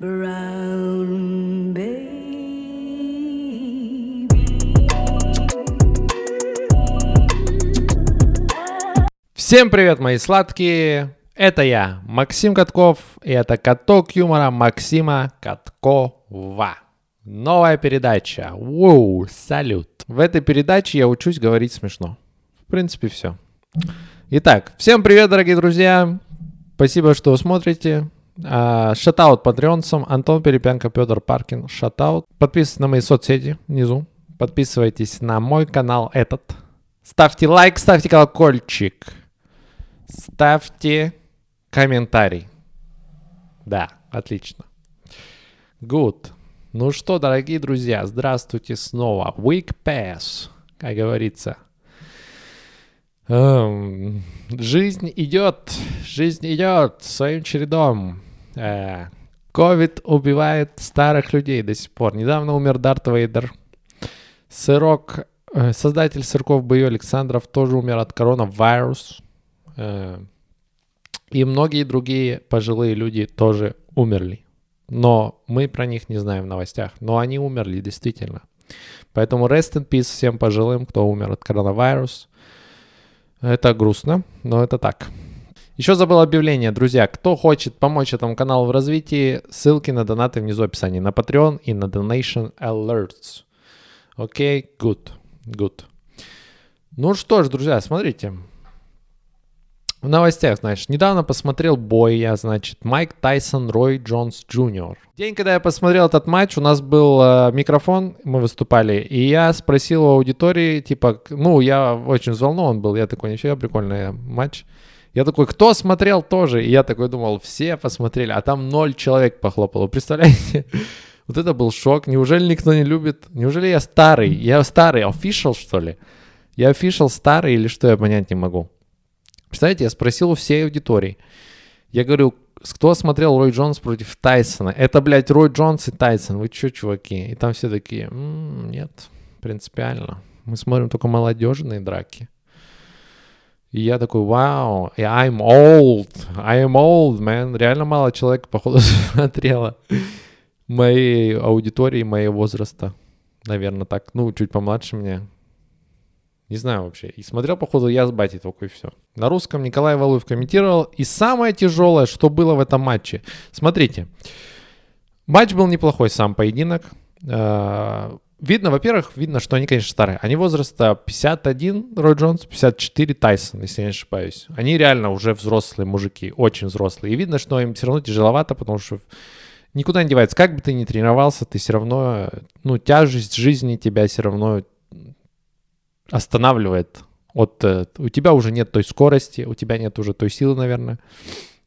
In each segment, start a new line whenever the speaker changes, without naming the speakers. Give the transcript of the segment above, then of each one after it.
Всем привет, мои сладкие! Это я, Максим Катков, и это каток юмора Максима Каткова. Новая передача. Воу, салют. В этой передаче я учусь говорить смешно. В принципе, все. Итак, всем привет, дорогие друзья. Спасибо, что смотрите. А, Шатаут патреонцам. Антон Перепянко, Петр Паркин. Шатаут. Подписывайтесь на мои соцсети внизу. Подписывайтесь на мой канал этот. Ставьте лайк, ставьте колокольчик. Ставьте комментарий. Да, отлично. Good. Ну что, дорогие друзья, здравствуйте снова. Week Pass, как говорится. Эм, жизнь идет, жизнь идет своим чередом. Э, Ковид убивает старых людей до сих пор. Недавно умер Дарт Вейдер. Сырок, э, создатель сырков Бою Александров тоже умер от коронавирус. Э, и многие другие пожилые люди тоже умерли. Но мы про них не знаем в новостях. Но они умерли действительно. Поэтому rest in peace всем пожилым, кто умер от коронавируса. Это грустно, но это так. Еще забыл объявление, друзья. Кто хочет помочь этому каналу в развитии, ссылки на донаты внизу в описании. На Patreon и на Donation Alerts. Окей, okay, good, good. Ну что ж, друзья, смотрите. В новостях, значит, недавно посмотрел бой я, значит, Майк Тайсон, Рой Джонс Джуниор. День, когда я посмотрел этот матч, у нас был э, микрофон, мы выступали, и я спросил у аудитории, типа, ну, я очень взволнован был, я такой, нифига, прикольный матч. Я такой, кто смотрел тоже? И я такой думал, все посмотрели, а там ноль человек похлопало, представляете? Вот это был шок. Неужели никто не любит? Неужели я старый? Я старый, official, что ли? Я official старый или что, я понять не могу. Представляете, я спросил у всей аудитории. Я говорю, кто смотрел Рой Джонс против Тайсона? Это, блядь, Рой Джонс и Тайсон. Вы чё, чуваки? И там все такие, м-м, нет, принципиально. Мы смотрим только молодежные драки. И я такой, вау, I'm old, I am old, man. Реально мало человек, походу, смотрело моей аудитории, моего возраста. Наверное, так, ну, чуть помладше меня. Не знаю вообще. И смотрел, походу, я с батей только и все. На русском Николай Валуев комментировал. И самое тяжелое, что было в этом матче. Смотрите. Матч был неплохой, сам поединок. Видно, во-первых, видно, что они, конечно, старые. Они возраста 51 Рой Джонс, 54 Тайсон, если я не ошибаюсь. Они реально уже взрослые мужики, очень взрослые. И видно, что им все равно тяжеловато, потому что никуда не девается. Как бы ты ни тренировался, ты все равно, ну, тяжесть жизни тебя все равно останавливает от... Э, у тебя уже нет той скорости, у тебя нет уже той силы, наверное.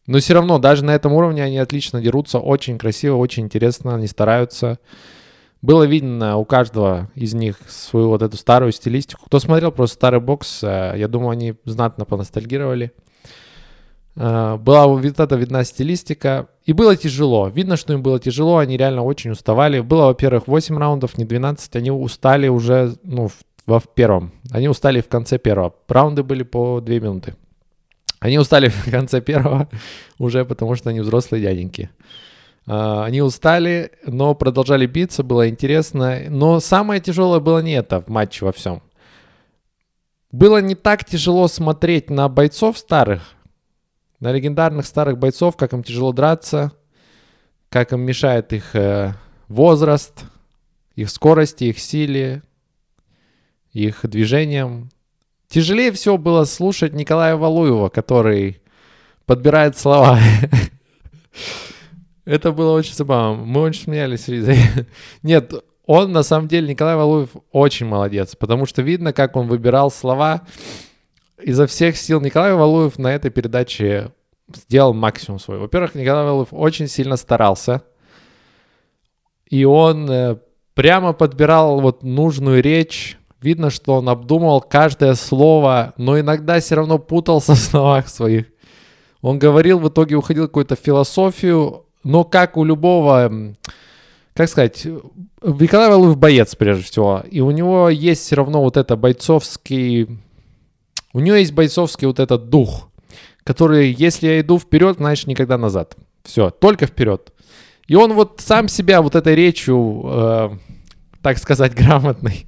Но все равно, даже на этом уровне они отлично дерутся, очень красиво, очень интересно, они стараются. Было видно у каждого из них свою вот эту старую стилистику. Кто смотрел просто старый бокс, э, я думаю, они знатно поностальгировали. Э, была вот эта видна стилистика. И было тяжело. Видно, что им было тяжело, они реально очень уставали. Было, во-первых, 8 раундов, не 12. Они устали уже, ну, во в первом. Они устали в конце первого. Раунды были по две минуты. Они устали в конце первого уже потому, что они взрослые дяденьки. Uh, они устали, но продолжали биться, было интересно. Но самое тяжелое было не это в матче во всем. Было не так тяжело смотреть на бойцов старых, на легендарных старых бойцов, как им тяжело драться, как им мешает их э, возраст, их скорости, их силе, их движением. Тяжелее всего было слушать Николая Валуева, который подбирает слова. Это было очень забавно. Мы очень смеялись. Нет, он на самом деле, Николай Валуев очень молодец, потому что видно, как он выбирал слова. Изо всех сил Николай Валуев на этой передаче сделал максимум свой. Во-первых, Николай Валуев очень сильно старался. И он э, прямо подбирал вот нужную речь, Видно, что он обдумывал каждое слово, но иногда все равно путался в словах своих. Он говорил, в итоге уходил в какую-то философию, но как у любого, как сказать, Николай Валуев боец прежде всего, и у него есть все равно вот это бойцовский, у него есть бойцовский вот этот дух, который, если я иду вперед, значит никогда назад. Все, только вперед. И он вот сам себя вот этой речью, э, так сказать, грамотной,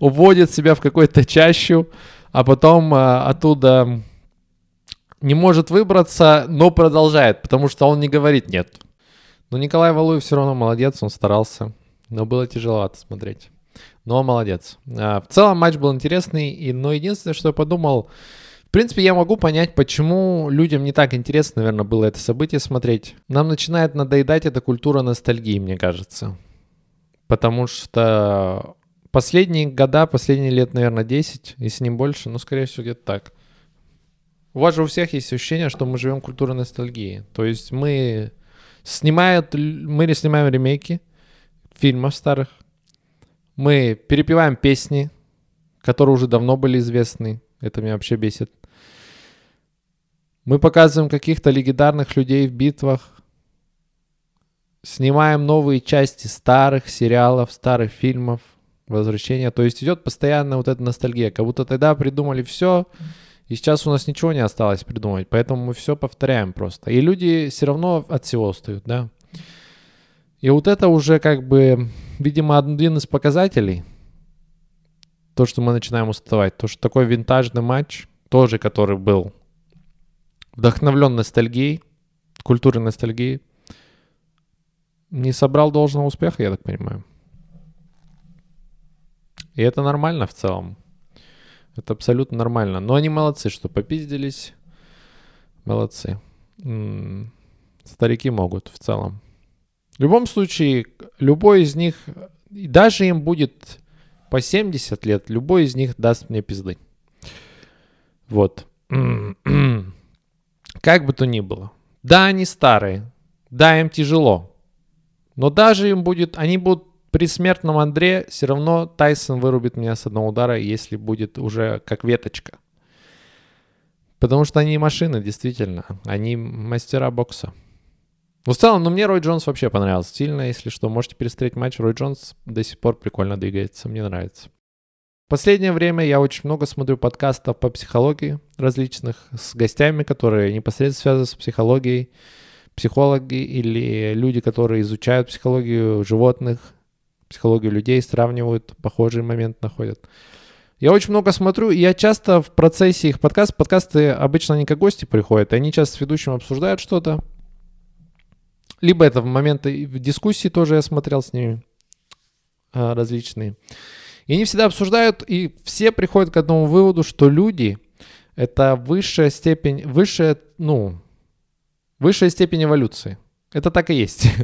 уводит себя в какую-то чащу, а потом э, оттуда не может выбраться, но продолжает, потому что он не говорит «нет». Но Николай Валуев все равно молодец, он старался, но было тяжеловато смотреть. Но молодец. А, в целом матч был интересный, и, но единственное, что я подумал, в принципе, я могу понять, почему людям не так интересно, наверное, было это событие смотреть. Нам начинает надоедать эта культура ностальгии, мне кажется. Потому что последние года, последние лет, наверное, 10, если не больше, ну, скорее всего, где-то так. У вас же у всех есть ощущение, что мы живем культурой ностальгии. То есть мы снимают, мы снимаем ремейки фильмов старых, мы перепеваем песни, которые уже давно были известны. Это меня вообще бесит. Мы показываем каких-то легендарных людей в битвах. Снимаем новые части старых сериалов, старых фильмов, возвращения. То есть идет постоянно вот эта ностальгия. Как будто тогда придумали все, и сейчас у нас ничего не осталось придумать. Поэтому мы все повторяем просто. И люди все равно от всего устают, да. И вот это уже как бы, видимо, один из показателей, то, что мы начинаем уставать. То, что такой винтажный матч, тоже который был вдохновлен ностальгией, культурой ностальгии, не собрал должного успеха, я так понимаю. И это нормально в целом. Это абсолютно нормально. Но они молодцы, что попиздились. Молодцы. Старики могут в целом. В любом случае, любой из них, даже им будет по 70 лет, любой из них даст мне пизды. Вот. Как бы то ни было. Да, они старые. Да, им тяжело. Но даже им будет, они будут при смертном Андре, все равно Тайсон вырубит меня с одного удара, если будет уже как веточка. Потому что они машины, действительно. Они мастера бокса. Ну, в целом, ну, мне Рой Джонс вообще понравился сильно. Если что, можете пересмотреть матч. Рой Джонс до сих пор прикольно двигается. Мне нравится. В последнее время я очень много смотрю подкастов по психологии различных с гостями, которые непосредственно связаны с психологией. Психологи или люди, которые изучают психологию животных, психологию людей, сравнивают, похожий момент находят. Я очень много смотрю, и я часто в процессе их подкастов, подкасты обычно не как гости приходят, они часто с ведущим обсуждают что-то, либо это в моменты в дискуссии тоже я смотрел с ними а, различные. И они всегда обсуждают, и все приходят к одному выводу, что люди — это высшая степень, высшая, ну, высшая степень эволюции. Это так и есть.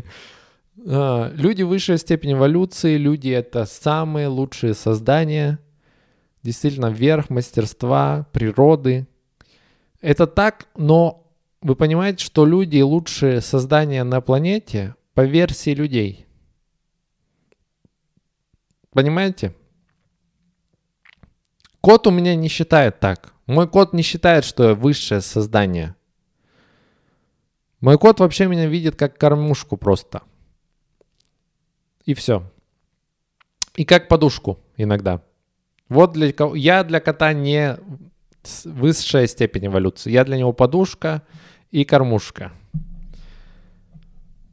А, люди высшая степень эволюции, люди — это самые лучшие создания, действительно верх мастерства, природы. Это так, но вы понимаете, что люди лучшие создания на планете по версии людей. Понимаете? Кот у меня не считает так. Мой кот не считает, что я высшее создание. Мой кот вообще меня видит как кормушку просто. И все. И как подушку иногда. Вот для я для кота не высшая степень эволюции. Я для него подушка, и кормушка.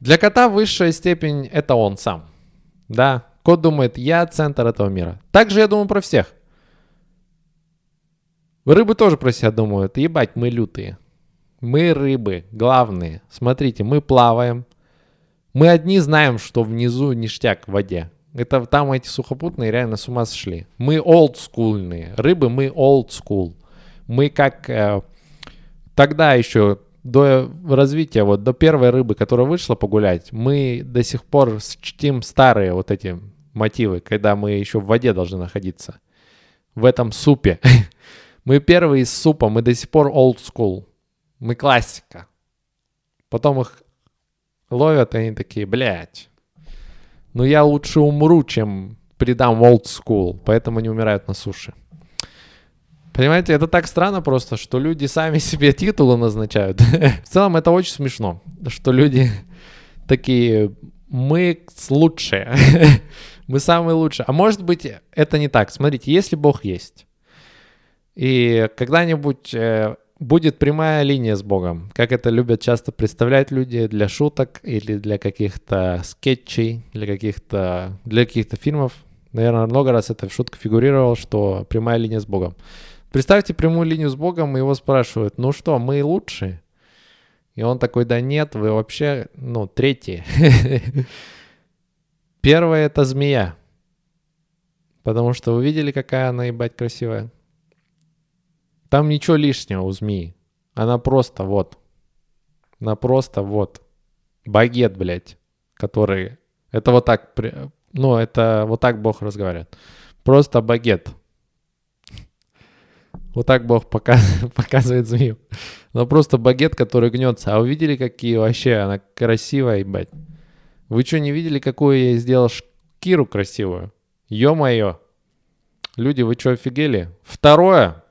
Для кота высшая степень — это он сам. Да, кот думает, я центр этого мира. Также я думаю про всех. Рыбы тоже про себя думают. Ебать, мы лютые. Мы рыбы, главные. Смотрите, мы плаваем. Мы одни знаем, что внизу ништяк в воде. Это там эти сухопутные реально с ума сошли. Мы олдскульные. Рыбы мы school. Мы как э, тогда еще до развития, вот до первой рыбы, которая вышла погулять, мы до сих пор чтим старые вот эти мотивы, когда мы еще в воде должны находиться. В этом супе. мы первые из супа, мы до сих пор old school. Мы классика. Потом их ловят, они такие, блядь, ну я лучше умру, чем придам old school, поэтому они умирают на суше. Понимаете, это так странно просто, что люди сами себе титулы назначают. В целом это очень смешно, что люди такие, мы лучшие, мы самые лучшие. А может быть это не так. Смотрите, если Бог есть, и когда-нибудь э, будет прямая линия с Богом, как это любят часто представлять люди для шуток или для каких-то скетчей, для каких-то для каких-то фильмов. Наверное, много раз это в шутке фигурировало, что прямая линия с Богом. Представьте прямую линию с Богом, и его спрашивают, ну что, мы лучшие? И он такой, да нет, вы вообще, ну, третьи. Первая это змея. Потому что вы видели, какая она, ебать, красивая? Там ничего лишнего у змеи. Она просто вот. Она просто вот. Багет, блядь, который... Это вот так... Ну, это вот так Бог разговаривает. Просто багет. Вот так Бог показывает змею. Но просто багет, который гнется. А вы видели, какие вообще она красивая, ебать? Вы что, не видели, какую я сделал шкиру красивую? Ё-моё. Люди, вы что, офигели? Второе.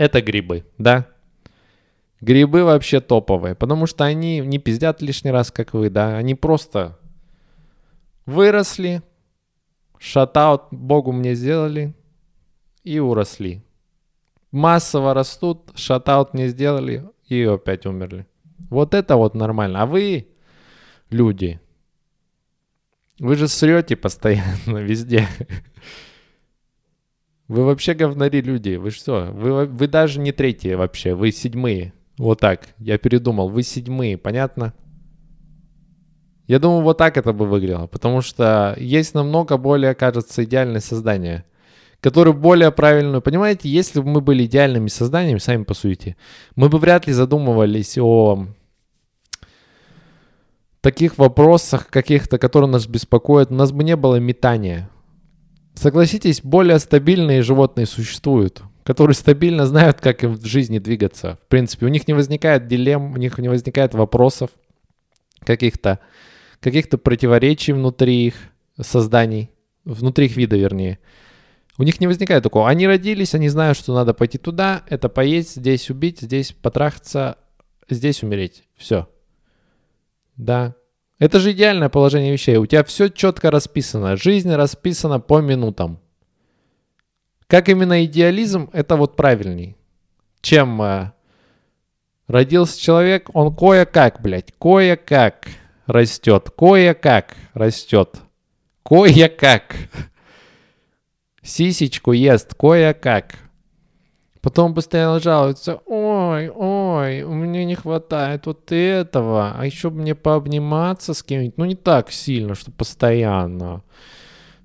Это грибы, да? Грибы вообще топовые, потому что они не пиздят лишний раз, как вы, да? Они просто выросли, шатаут Богу мне сделали и уросли массово растут, шатаут не сделали и опять умерли. Вот это вот нормально. А вы, люди, вы же срете постоянно везде. Вы вообще говнари люди. Вы что? Вы, вы даже не третьи вообще. Вы седьмые. Вот так. Я передумал. Вы седьмые. Понятно? Я думаю, вот так это бы выглядело. Потому что есть намного более, кажется, идеальное создание которую более правильную. Понимаете, если бы мы были идеальными созданиями, сами посудите, мы бы вряд ли задумывались о таких вопросах каких-то, которые нас беспокоят. У нас бы не было метания. Согласитесь, более стабильные животные существуют, которые стабильно знают, как им в жизни двигаться. В принципе, у них не возникает дилемм, у них не возникает вопросов каких-то каких-то противоречий внутри их созданий, внутри их вида, вернее. У них не возникает такого. Они родились, они знают, что надо пойти туда, это поесть, здесь убить, здесь потрахаться, здесь умереть. Все. Да. Это же идеальное положение вещей. У тебя все четко расписано. Жизнь расписана по минутам. Как именно идеализм, это вот правильней. Чем э, родился человек, он кое-как, блядь, кое-как растет, кое-как растет, кое-как сисечку ест кое-как. Потом постоянно жалуется, ой, ой, у меня не хватает вот этого, а еще мне пообниматься с кем-нибудь, ну не так сильно, что постоянно.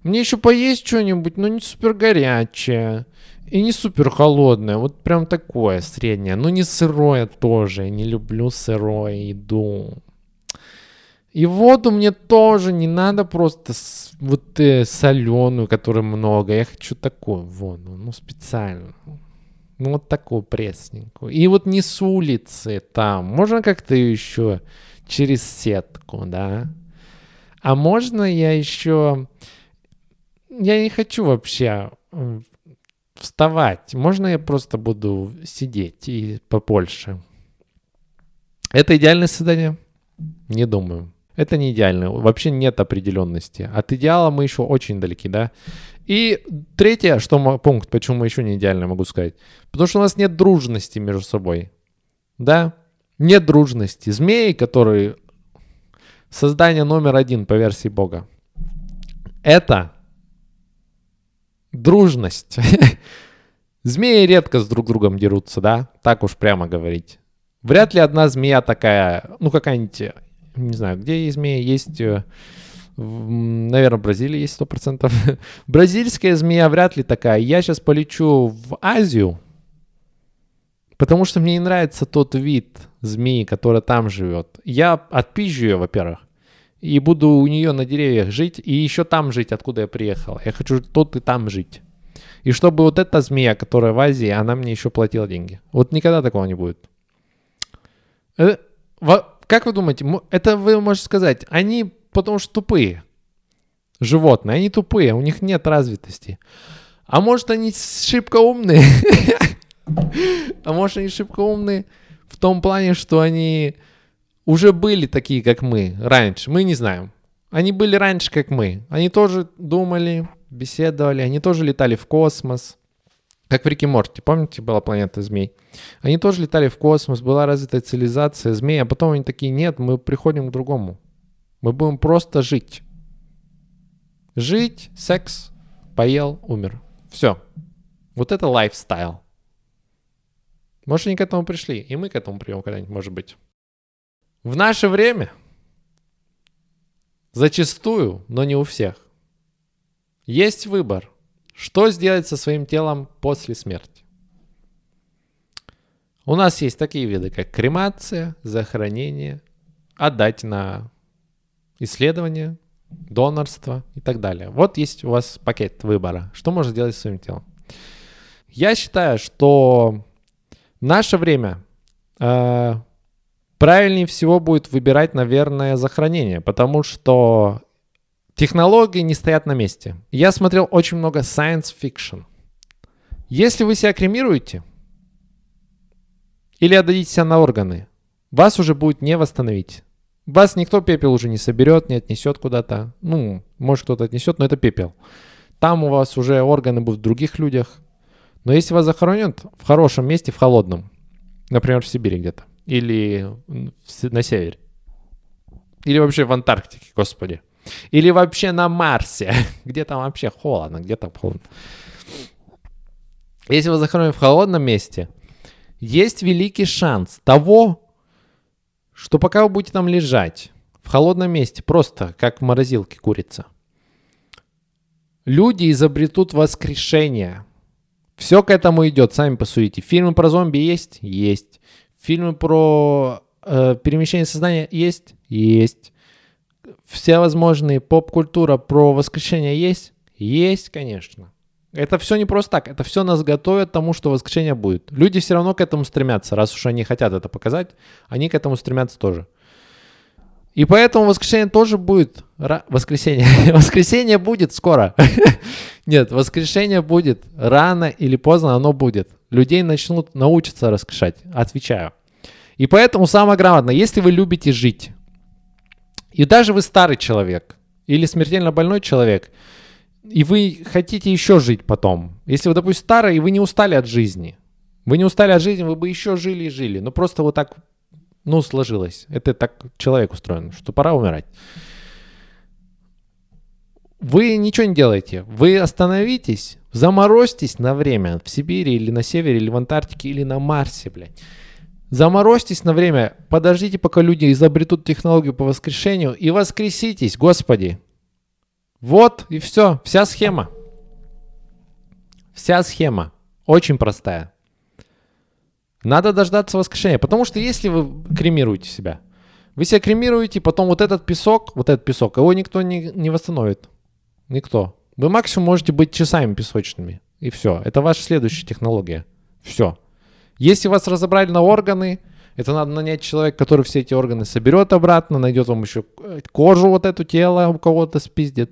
Мне еще поесть что-нибудь, но не супер горячее и не супер холодное, вот прям такое среднее, но не сырое тоже, я не люблю сырое еду. И воду мне тоже не надо просто с, вот э, соленую, которой много. Я хочу такую воду, ну специально. Ну вот такую пресненькую. И вот не с улицы там. Можно как-то еще через сетку, да? А можно я еще... Я не хочу вообще вставать. Можно я просто буду сидеть и побольше? Это идеальное создание? Не думаю. Это не идеально. Вообще нет определенности. От идеала мы еще очень далеки, да? И третье, что пункт, почему мы еще не идеально, могу сказать. Потому что у нас нет дружности между собой. Да? Нет дружности. Змеи, которые создание номер один по версии Бога. Это дружность. Змеи редко с друг другом дерутся, да? Так уж прямо говорить. Вряд ли одна змея такая, ну какая-нибудь не знаю, где змея есть, э, наверное, в Бразилии есть 100%. Бразильская змея вряд ли такая. Я сейчас полечу в Азию, потому что мне не нравится тот вид змеи, которая там живет. Я отпизжу ее, во-первых, и буду у нее на деревьях жить, и еще там жить, откуда я приехал. Я хочу тут и там жить. И чтобы вот эта змея, которая в Азии, она мне еще платила деньги. Вот никогда такого не будет. Э, как вы думаете, это вы можете сказать, они потому что тупые животные, они тупые, у них нет развитости. А может они шибко умные? А может они шибко умные в том плане, что они уже были такие, как мы раньше. Мы не знаем. Они были раньше, как мы. Они тоже думали, беседовали, они тоже летали в космос. Как в Рике Морти, помните, была планета змей? Они тоже летали в космос, была развитая цивилизация змей, а потом они такие, нет, мы приходим к другому. Мы будем просто жить. Жить, секс, поел, умер. Все. Вот это лайфстайл. Может, они к этому пришли, и мы к этому придем когда-нибудь, может быть. В наше время зачастую, но не у всех, есть выбор, что сделать со своим телом после смерти. У нас есть такие виды, как кремация, захоронение, отдать на исследование, донорство и так далее. Вот есть у вас пакет выбора, что можно сделать с своим телом. Я считаю, что в наше время э, правильнее всего будет выбирать, наверное, захоронение, потому что технологии не стоят на месте. Я смотрел очень много science fiction. Если вы себя кремируете или отдадите себя на органы, вас уже будет не восстановить. Вас никто пепел уже не соберет, не отнесет куда-то. Ну, может кто-то отнесет, но это пепел. Там у вас уже органы будут в других людях. Но если вас захоронят в хорошем месте, в холодном, например, в Сибири где-то, или на севере, или вообще в Антарктике, господи, или вообще на Марсе, где там вообще холодно, где там холодно. Если вас захоронят в холодном месте, есть великий шанс того, что пока вы будете там лежать в холодном месте, просто как в морозилке курица, люди изобретут воскрешение. Все к этому идет, сами посудите. Фильмы про зомби есть? Есть. Фильмы про э, перемещение сознания есть? Есть. Все возможные поп-культура про воскрешение есть? Есть, конечно. Это все не просто так, это все нас готовит к тому, что воскрешение будет. Люди все равно к этому стремятся, раз уж они хотят это показать, они к этому стремятся тоже. И поэтому воскрешение тоже будет. Воскресенье. воскресенье будет скоро. Нет, воскрешение будет. Рано или поздно оно будет. Людей начнут научиться воскрешать. Отвечаю. И поэтому самое главное, если вы любите жить, и даже вы старый человек, или смертельно больной человек, и вы хотите еще жить потом. Если вы, допустим, старый, и вы не устали от жизни. Вы не устали от жизни, вы бы еще жили и жили. Но просто вот так, ну, сложилось. Это так человек устроен, что пора умирать. Вы ничего не делаете. Вы остановитесь, заморозьтесь на время в Сибири или на севере, или в Антарктике, или на Марсе, блядь. Заморозьтесь на время, подождите, пока люди изобретут технологию по воскрешению, и воскреситесь, Господи. Вот и все, вся схема. Вся схема. Очень простая. Надо дождаться воскрешения. Потому что если вы кремируете себя, вы себя кремируете, потом вот этот песок, вот этот песок, его никто не, не восстановит. Никто. Вы максимум можете быть часами песочными. И все. Это ваша следующая технология. Все. Если вас разобрали на органы, это надо нанять человека, который все эти органы соберет обратно, найдет вам еще кожу вот эту тело у кого-то спиздит.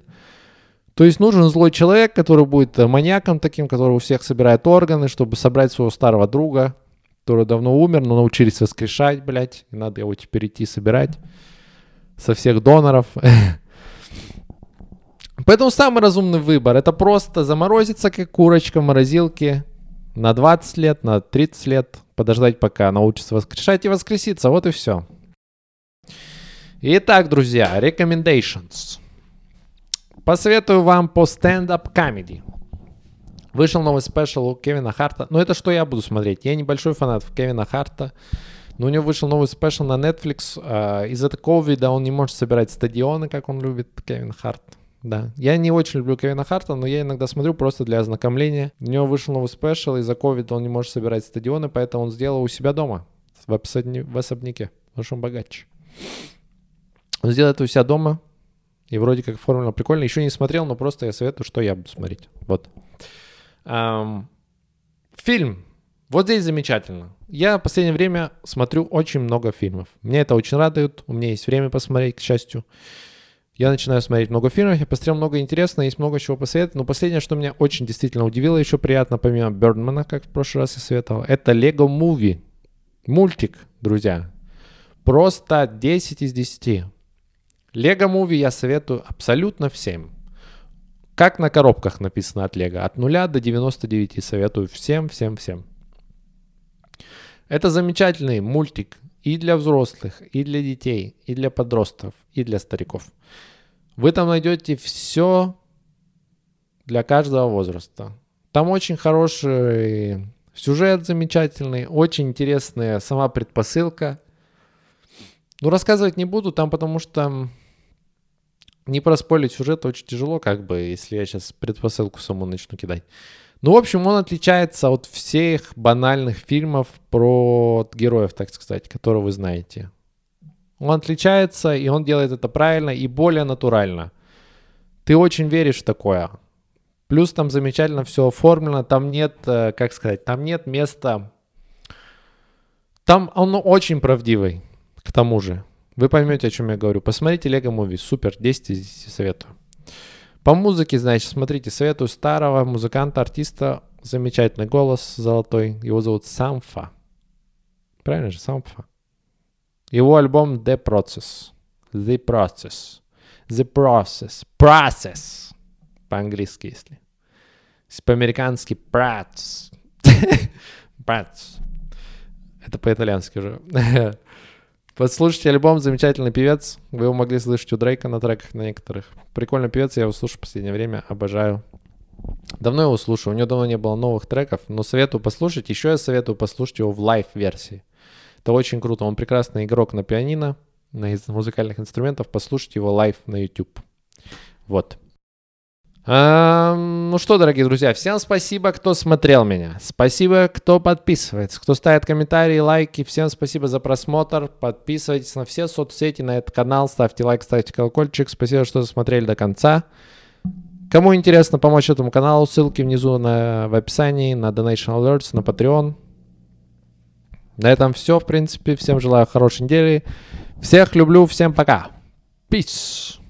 То есть нужен злой человек, который будет э, маньяком таким, который у всех собирает органы, чтобы собрать своего старого друга, который давно умер, но научились воскрешать, блядь, и надо его теперь идти собирать со всех доноров. Поэтому самый разумный выбор это просто заморозиться, как курочка в морозилке, на 20 лет, на 30 лет, подождать, пока научится воскрешать и воскреситься. Вот и все. Итак, друзья, recommendations. Посоветую вам по стендап комедии. Вышел новый special у Кевина Харта. Ну, это что я буду смотреть. Я небольшой фанат Кевина Харта. Но у него вышел новый special на Netflix. Э, из-за ковида он не может собирать стадионы, как он любит, Кевин Харт. Да. Я не очень люблю Кевина Харта, но я иногда смотрю просто для ознакомления. У него вышел новый special, из-за ковида он не может собирать стадионы, поэтому он сделал у себя дома, в, особни... в особняке, потому что он богаче. Он сделал это у себя дома, и вроде как формула прикольная. Еще не смотрел, но просто я советую, что я буду смотреть. Вот. Эм, фильм. Вот здесь замечательно. Я в последнее время смотрю очень много фильмов. Мне это очень радует. У меня есть время посмотреть, к счастью. Я начинаю смотреть много фильмов, я посмотрел много интересного, есть много чего посоветовать. Но последнее, что меня очень действительно удивило, еще приятно, помимо Бердмана, как в прошлый раз я советовал, это Lego Movie. Мультик, друзья. Просто 10 из 10. Лего Муви я советую абсолютно всем. Как на коробках написано от Лего. От 0 до 99 советую всем, всем, всем. Это замечательный мультик и для взрослых, и для детей, и для подростков, и для стариков. Вы там найдете все для каждого возраста. Там очень хороший сюжет замечательный, очень интересная сама предпосылка. Ну, рассказывать не буду там, потому что не проспорить сюжет очень тяжело, как бы, если я сейчас предпосылку саму начну кидать. Ну, в общем, он отличается от всех банальных фильмов про героев, так сказать, которые вы знаете. Он отличается, и он делает это правильно и более натурально. Ты очень веришь в такое. Плюс там замечательно все оформлено, там нет, э, как сказать, там нет места... Там он очень правдивый, к тому же. Вы поймете, о чем я говорю. Посмотрите Lego Movie, супер, 10 из 10 советую. По музыке, значит, смотрите, советую старого музыканта, артиста, замечательный голос золотой, его зовут Самфа. Правильно же, Самфа. Его альбом The Process. The Process. The Process. Process. По-английски, если. По-американски Prats. Prats. Это по-итальянски уже. Послушайте альбом «Замечательный певец». Вы его могли слышать у Дрейка на треках на некоторых. Прикольный певец, я его слушаю в последнее время, обожаю. Давно его слушаю, у него давно не было новых треков, но советую послушать. Еще я советую послушать его в live -версии. Это очень круто. Он прекрасный игрок на пианино, на музыкальных инструментах. Послушайте его live на YouTube. Вот. А, ну что, дорогие друзья, всем спасибо, кто смотрел меня. Спасибо, кто подписывается, кто ставит комментарии, лайки. Всем спасибо за просмотр. Подписывайтесь на все соцсети, на этот канал. Ставьте лайк, ставьте колокольчик. Спасибо, что смотрели до конца. Кому интересно помочь этому каналу, ссылки внизу на, в описании, на Donation Alerts, на Patreon. На этом все, в принципе. Всем желаю хорошей недели. Всех люблю, всем пока. Peace.